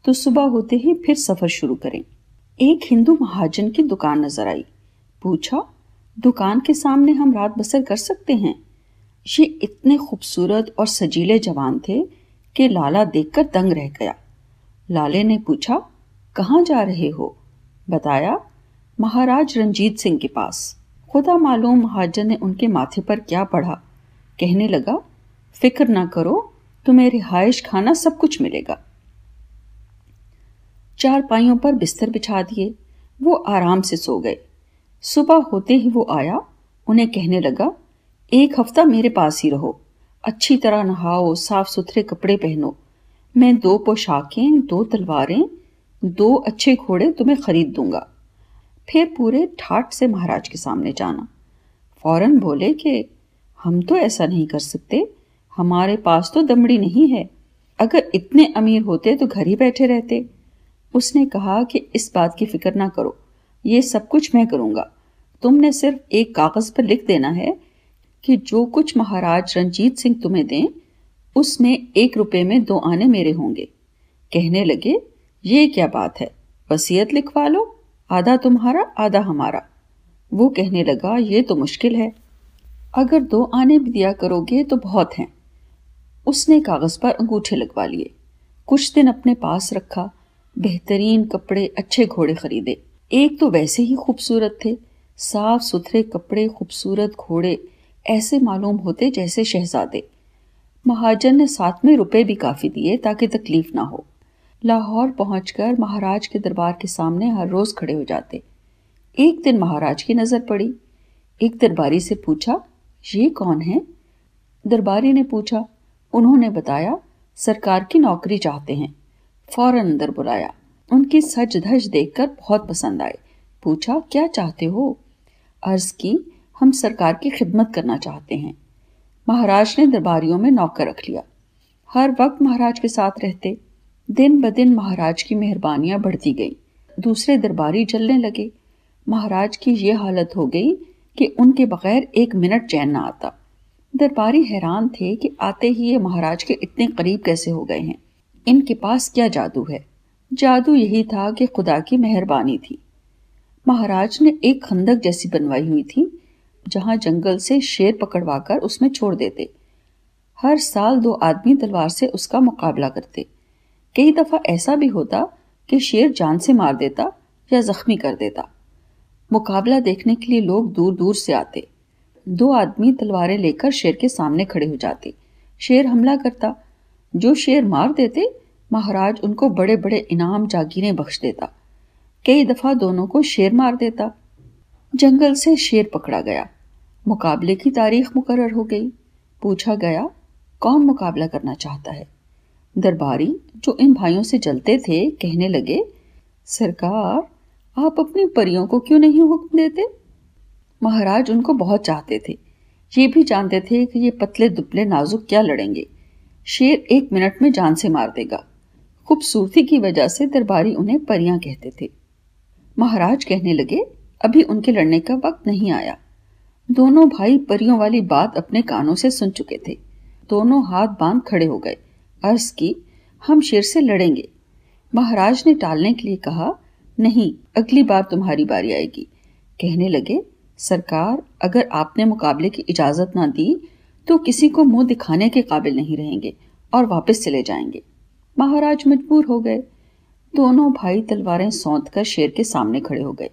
तो सुबह होते ही फिर सफ़र शुरू करें। एक हिंदू महाजन की दुकान नज़र आई। पूछा, दुकान के सामने हम रात बसर कर सकते हैं? ये इतने खूबसूरत और सजीले जवान थे कि लाला देखकर दंग रह गया। लाले ने पूछा, कहाँ जा रहे हो? बताया, महाराज रंजीत सिंह के पास। खुदा मालूम महाजन ने उनके माथे पर क्या पढ़ा। कहने लगा, फ़िक्र ना करो, तुम्हें रिहाइश खाना सब कुछ मिलेगा। चार पाइयों पर बिस्तर बिछा दिए, वो आराम से सो गए। सुबह होते ही वो आया, उन्हें कहने लगा, एक हफ़्ता मेरे पास ही रहो। अच्छी तरह नहाओ साफ़ सुथरे कपड़े पहनो। मैं दो पोशाकें, दो तलवारें, दो अच्छे घोड़े तुम्हें खरीद दूँगा। फिर पूरे ठाट से महाराज के सामने जाना। फ़ौरन बोले कि, हम तो ऐसा नहीं कर सकते। हमारे पास तो दमड़ी नहीं है। अगर इतने अमीर होते तो घर ही बैठे रहते। उसने कहा कि, इस बात की फ़िक्र ना करो। ये सब कुछ मैं करूँगा। तुमने सिर्फ़ एक कागज़ पर लिख देना है कि जो कुछ महाराज रंजीत सिंह तुम्हें दें, उसमें एक रुपए में दो आने मेरे होंगे। कहने लगे, ये क्या बात है? वसीयत लिखवा लो, आधा तुम्हारा, आधा हमारा। वो कहने लगा, ये तो मुश्किल है। अगर दो आने भी दिया करोगे तो बहुत हैं। उसने कागज़ पर अंगूठे लगवा लिए। कुछ दिन अपने पास रखा, बेहतरीन कपड़े, अच्छे घोड़े खरीदे। एक तो वैसे ही खूबसूरत थे साफ़ सुथरे कपड़े, खूबसूरत घोड़े ऐसे मालूम होते जैसे शहजादे। महाजन ने साथ में रुपए भी काफ़ी दिए ताकि तकलीफ़ ना हो। लाहौर पहुंचकर महाराज के दरबार के सामने हर रोज खड़े हो जाते। एक दिन महाराज की नज़र पड़ी। एक दरबारी से पूछा, ये कौन है? दरबारी ने पूछा, उन्होंने बताया, सरकार की नौकरी चाहते हैं। फ़ौरन अंदर बुलाया। उनकी सज धज देखकर बहुत पसंद आए। पूछा, क्या चाहते हो? अर्ज़ की हम सरकार की खिदमत करना चाहते हैं। महाराज ने दरबारियों में नौकर रख लिया। हर वक्त महाराज के साथ रहते, दिन ब दिन महाराज की मेहरबानियाँ बढ़ती गई। दूसरे दरबारी जलने लगे। महाराज की ये हालत हो गई कि उनके बगैर एक मिनट चैन ना आता। दरबारी हैरान थे कि आते ही ये महाराज के इतने करीब कैसे हो गए हैं। इनके पास क्या जादू है? जादू यही था कि खुदा की मेहरबानी थी। महाराज ने एक खंदक जैसी बनवाई हुई थी जहाँ जंगल से शेर पकड़वाकर उसमें छोड़ देते। हर साल दो आदमी तलवार से उसका मुकाबला करते। कई दफ़ा ऐसा भी होता कि शेर जान से मार देता या जख्मी कर देता। मुकाबला देखने के लिए लोग दूर दूर से आते। दो आदमी तलवारें लेकर शेर के सामने खड़े हो जाते। शेर हमला करता। जो शेर मार देते, महाराज उनको बड़े बड़े इनाम जागीरें बख्श देता। कई दफ़ा दोनों को शेर मार देता। जंगल से शेर पकड़ा गया। मुकाबले की तारीख मुकर्र हो गई। पूछा गया, कौन मुकाबला करना चाहता है? दरबारी, जो इन भाइयों से जलते थे, कहने लगे, सरकार, आप अपनी परियों को क्यों नहीं हुक्म देते? महाराज उनको बहुत चाहते थे। ये भी जानते थे कि ये पतले दुबले नाजुक क्या लड़ेंगे। शेर एक मिनट में जान से मार देगा। खूबसूरती की वजह से दरबारी उन्हें परियाँ कहते थे। महाराज कहने लगे अभी उनके लड़ने का वक्त नहीं आया। दोनों भाई परियों वाली बात अपने कानों से सुन चुके थे। दोनों हाथ बाँध खड़े हो गए। अर्ज़ की, हम शेर से लड़ेंगे। महाराज ने टालने के लिए कहा, नहीं, अगली बार तुम्हारी बारी आएगी। कहने लगे, सरकार, अगर आपने मुकाबले की इजाज़त ना दी तो किसी को मुँह दिखाने के काबिल नहीं रहेंगे और वापस चले जाएँगे। महाराज मजबूर हो गए। दोनों भाई तलवारें सौंत कर शेर के सामने खड़े हो गए।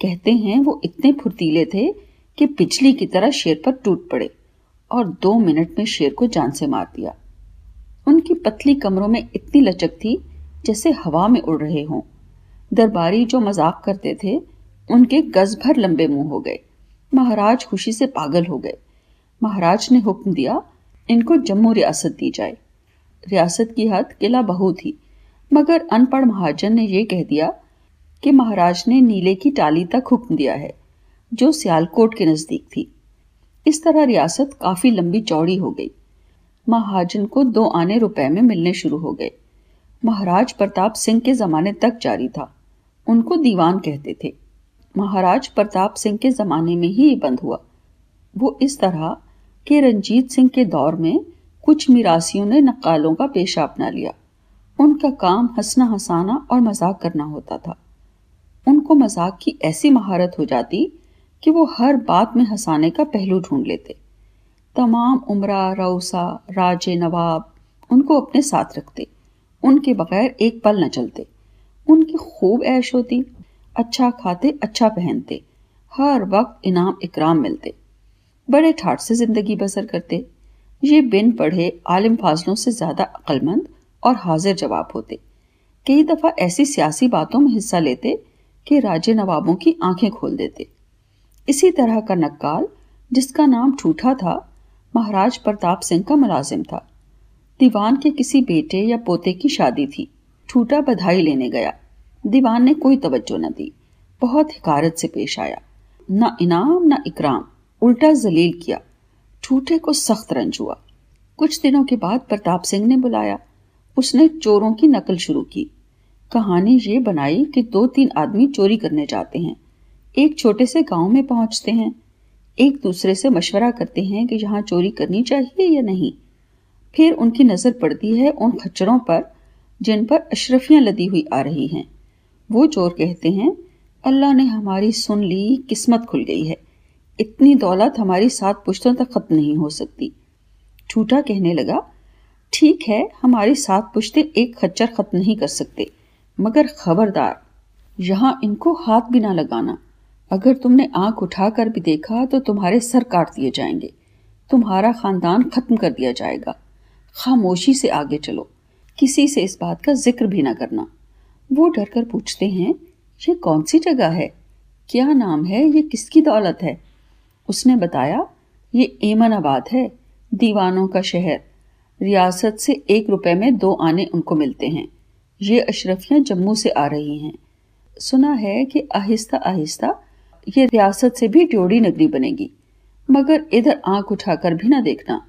कहते हैं, वो इतने फुर्तीले थे कि पिछली की तरह शेर पर टूट पड़े और दो मिनट में शेर को जान से मार दिया। उनकी पतली कमरों में इतनी लचक थी जैसे हवा में उड़ रहे हों। दरबारी जो मज़ाक करते थे, उनके गज भर लंबे मुँह हो गए। महाराज खुशी से पागल हो गए। महाराज ने हुक्म दिया, इनको जम्मू रियासत दी जाए। रियासत की हद किला बहु थी, मगर अनपढ़ महाजन ने यह कह दिया कि महाराज ने नीले की टाली तक हुक्म दिया है, जो सियालकोट के नज़दीक थी। इस तरह रियासत काफ़ी लंबी चौड़ी हो गई। महाजन को दो आने रुपए में मिलने शुरू हो गए। महाराज प्रताप सिंह के जमाने तक जारी था। उनको दीवान कहते थे। महाराज प्रताप सिंह के जमाने में ही ये बंद हुआ। वो इस तरह के रंजीत सिंह के दौर में कुछ मिरासियों ने नक्कालों का पेशा अपना लिया। उनका काम हंसना हंसाना और मज़ाक करना होता था। उनको मज़ाक की ऐसी महारत हो जाती कि वो हर बात में हंसाने का पहलू ढूंढ लेते। तमाम उमरा, रऊसा, राजे, नवाब, उनको अपने साथ रखते। उनके बगैर एक पल न चलते। उनकी खूब ऐश होती। अच्छा खाते अच्छा पहनते। हर वक्त इनाम इकराम मिलते। बड़े ठाट से ज़िंदगी बसर करते। ये बिन पढ़े आलिम फाजलों से ज़्यादा अक्लमंद और हाजिर जवाब होते। कई दफ़ा ऐसी सियासी बातों में हिस्सा लेते कि राजे नवाबों की आँखें खोल देते। इसी तरह का नक्काल, जिसका नाम ठूठा था, महाराज प्रताप सिंह का मुलाजिम था। दीवान के किसी बेटे या पोते की शादी थी। ठूठा बधाई लेने गया। दीवान ने कोई तवज्जो न दी। बहुत हिकारत से पेश आया। न इनाम, न इकराम। उल्टा जलील किया। ठूठे को सख्त रंज हुआ। कुछ दिनों के बाद प्रताप सिंह ने बुलाया। उसने चोरों की नकल शुरू की। कहानी ये बनाई कि दो तीन आदमी चोरी करने जाते हैं। एक छोटे से गाँव में पहुँचते हैं। एक दूसरे से मशवरा करते हैं कि यहाँ चोरी करनी चाहिए या नहीं। फिर उनकी नज़र पड़ती है उन खच्चरों पर, जिन पर अशरफियाँ लदी हुई आ रही हैं। वो चोर कहते हैं, अल्लाह ने हमारी सुन ली, किस्मत खुल गई है। इतनी दौलत हमारी सात पुश्तों तक खत्म नहीं हो सकती। ठूठा कहने लगा, ठीक है, हमारी सात पुश्ते एक खच्चर खत्म नहीं कर सकते। मगर खबरदार, यहाँ इनको हाथ भी ना लगाना। अगर तुमने आँख उठाकर भी देखा तो तुम्हारे सर काट दिए जाएँगे। तुम्हारा खानदान खत्म कर दिया जाएगा। खामोशी से आगे चलो। किसी से इस बात का ज़िक्र भी ना करना। वो डर कर पूछते हैं, ये कौन सी जगह है? क्या नाम है? ये किसकी दौलत है? उसने बताया, ये एमनाबाद है, दीवानों का शहर। रियासत से एक रुपए में दो आने उनको मिलते हैं। ये अशरफियाँ जम्मू से आ रही हैं। सुना है कि आहिस्ता आहिस्ता ये रियासत से भी ड्योड़ी नगरी बनेगी, मगर इधर आँख उठाकर भी ना देखना।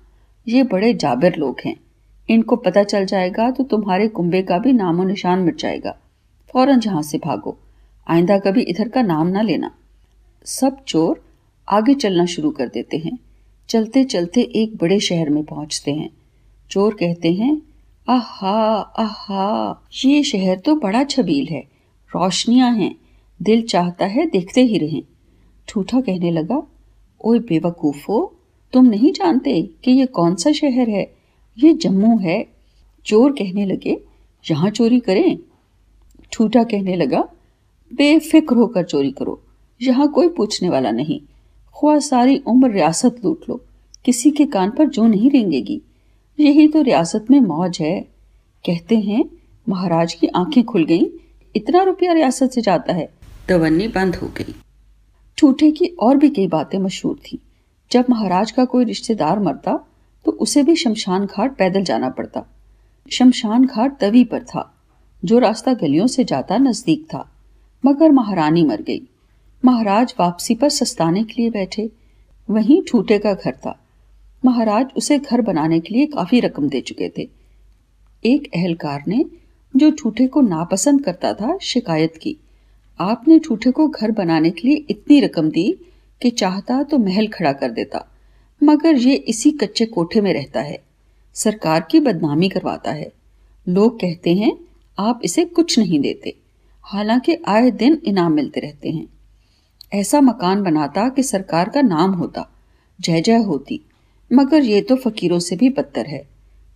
ये बड़े जाबिर लोग हैं। इनको पता चल जाएगा तो तुम्हारे कुंबे का भी नामो निशान मिट जाएगा। फ़ौरन जहाँ से भागो, आइंदा कभी इधर का नाम ना लेना। सब चोर आगे चलना शुरू कर देते हैं। चलते चलते एक बड़े शहर में पहुँचते हैं। चोर कहते हैं आहा आहा। ये शहर तो बड़ा छबील है। रोशनियाँ हैं। दिल चाहता है देखते ही रहें। ठूठा कहने लगा, ओए बेवकूफो, तुम नहीं जानते कि ये कौन सा शहर है? ये जम्मू है। चोर कहने लगे, यहाँ चोरी करें? ठूठा कहने लगा, बेफिक्र होकर चोरी करो। यहाँ कोई पूछने वाला नहीं। ख्वा सारी उम्र रियासत लूट लो। किसी के कान पर जो नहीं रेंगेगी। यही तो रियासत में मौज है। कहते हैं, महाराज की आँखें खुल गईं, इतना रुपया रियासत से जाता है। तवन्नी बंद हो गई। ठूठे की और भी कई बातें मशहूर थी। जब महाराज का कोई रिश्तेदार मरता तो उसे भी शमशान घाट पैदल जाना पड़ता। शमशान घाट तवी पर था, जो रास्ता गलियों से जाता नज़दीक था, मगर महारानी मर गई। महाराज वापसी पर सस्ताने के लिए बैठे। वहीं ठूटे का घर था। महाराज उसे घर बनाने के लिए काफ़ी रकम दे चुके थे। एक अहलकार ने, जो ठूठे को नापसंद करता था, शिकायत की। आपने ठूठे को घर बनाने के लिए इतनी रकम दी कि चाहता तो महल खड़ा कर देता, मगर ये इसी कच्चे कोठे में रहता है। सरकार की बदनामी करवाता है। लोग कहते हैं, आप इसे कुछ नहीं देते। हालाँकि आए दिन इनाम मिलते रहते हैं। ऐसा मकान बनाता कि सरकार का नाम होता। जय जय होती। मगर ये तो फकीरों से भी बदतर है।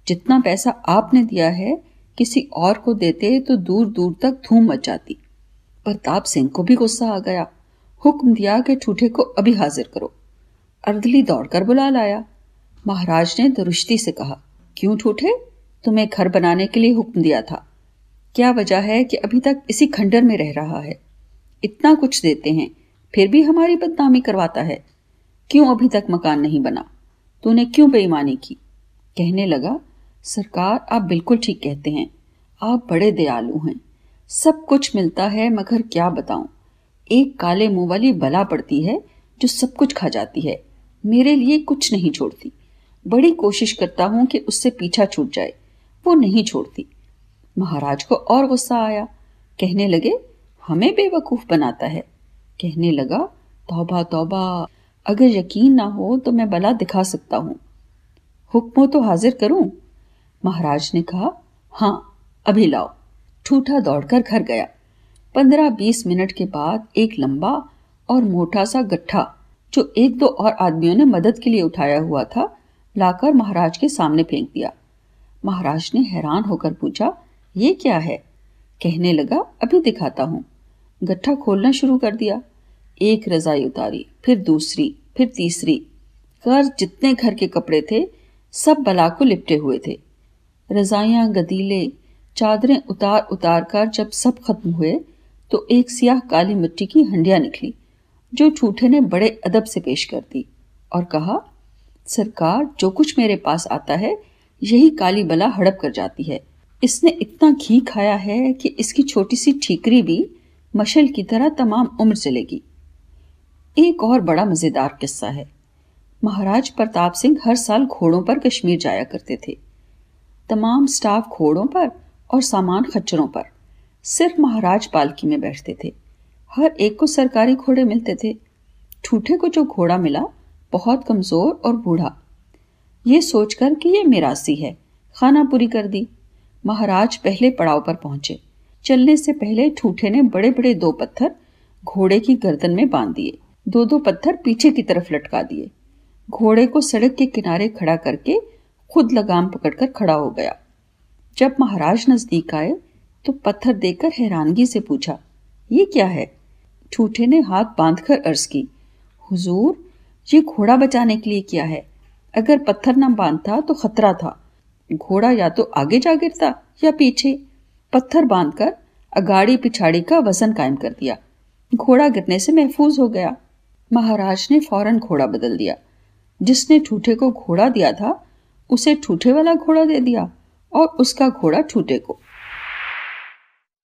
जितना पैसा आपने दिया है, किसी और को देते तो दूर दूर तक धूम मच जाती। प्रताप सिंह को भी गुस्सा आ गया। हुक्म दिया कि ठूठे को अभी हाजिर करो। अर्दली दौड़कर बुला लाया। महाराज ने दुरुस्ती से कहा, क्यों ठूठे? तुम्हें घर बनाने के लिए हुक्म दिया था। क्या वजह है कि अभी तक इसी खंडर में रह रहा है? इतना कुछ देते हैं, फिर भी हमारी बदनामी करवाता है। क्यों अभी तक मकान नहीं बना? तूने क्यों बेईमानी की? कहने लगा, सरकार, आप बिल्कुल ठीक कहते हैं। आप बड़े दयालु हैं। सब कुछ मिलता है, मगर क्या बताऊँ? एक काले मुँह वाली बला पड़ती है, जो सब कुछ खा जाती है। मेरे लिए कुछ नहीं छोड़ती। बड़ी कोशिश करता हूँ कि उससे पीछा छूट जाए। वो नहीं छोड़ती। महाराज को और गुस्सा आया। कहने लगे, हमें बेवकूफ़ बनाता है। कहने लगा, तौबा तौबा। अगर यकीन ना हो तो मैं बला दिखा सकता हूँ। हुक्मो तो हाजिर करूँ? महाराज ने कहा हाँ अभी लाओ। ठूठा दौड़कर घर गया। पंद्रह बीस मिनट के बाद एक लंबा और मोटा सा गट्ठा, जो एक दो और आदमियों ने मदद के लिए उठाया हुआ था, लाकर महाराज के सामने फेंक दिया। महाराज ने हैरान होकर पूछा, ये क्या है? कहने लगा, अभी दिखाता हूँ। गट्ठा खोलना शुरू कर दिया। एक रजाई उतारी, फिर दूसरी, फिर तीसरी। कर जितने घर के कपड़े थे, सब बला को लिपटे हुए थे। रजाइयाँ, गदीले, चादरें उतार उतार कर जब सब खत्म हुए तो एक सियाह काली मिट्टी की हंडिया निकली, जो ठूठे ने बड़े अदब से पेश कर दी और कहा, सरकार, जो कुछ मेरे पास आता है, यही काली बला हड़प कर जाती है। इसने इतना घी खाया है कि इसकी छोटी सी ठीकरी भी मशल की तरह तमाम उम्र चलेगी एक और बड़ा मज़ेदार किस्सा है। महाराज प्रताप सिंह हर साल घोड़ों पर कश्मीर जाया करते थे। तमाम स्टाफ घोड़ों पर और सामान खच्चरों पर, सिर्फ़ महाराज पालकी में बैठते थे। हर एक को सरकारी घोड़े मिलते थे। ठूठे को जो घोड़ा मिला, बहुत कमज़ोर और बूढ़ा। ये सोचकर कि ये मिरासी है, खाना पूरी कर दी। महाराज पहले पड़ाव पर पहुँचे। चलने से पहले ठूठे ने बड़े बड़े दो पत्थर घोड़े की गर्दन में बाँध दिए। दो दो पत्थर पीछे की तरफ़ लटका दिए। घोड़े को सड़क के किनारे खड़ा करके खुद लगाम पकड़कर खड़ा हो गया। जब महाराज नज़दीक आए तो पत्थर देकर हैरानगी से पूछा, ये क्या है? ठूठे ने हाथ बांधकर अर्ज़ की, हुजूर, ये घोड़ा बचाने के लिए किया है। अगर पत्थर न बांधता तो खतरा था। घोड़ा या तो आगे जा गिरता या पीछे। पत्थर बांधकर अगाड़ी पिछाड़ी का वज़न कायम कर दिया। घोड़ा गिरने से महफूज हो गया। महाराज ने फ़ौरन घोड़ा बदल दिया। जिसने ठूठे को घोड़ा दिया था, उसे ठूठे वाला घोड़ा दे दिया और उसका घोड़ा ठूठे को।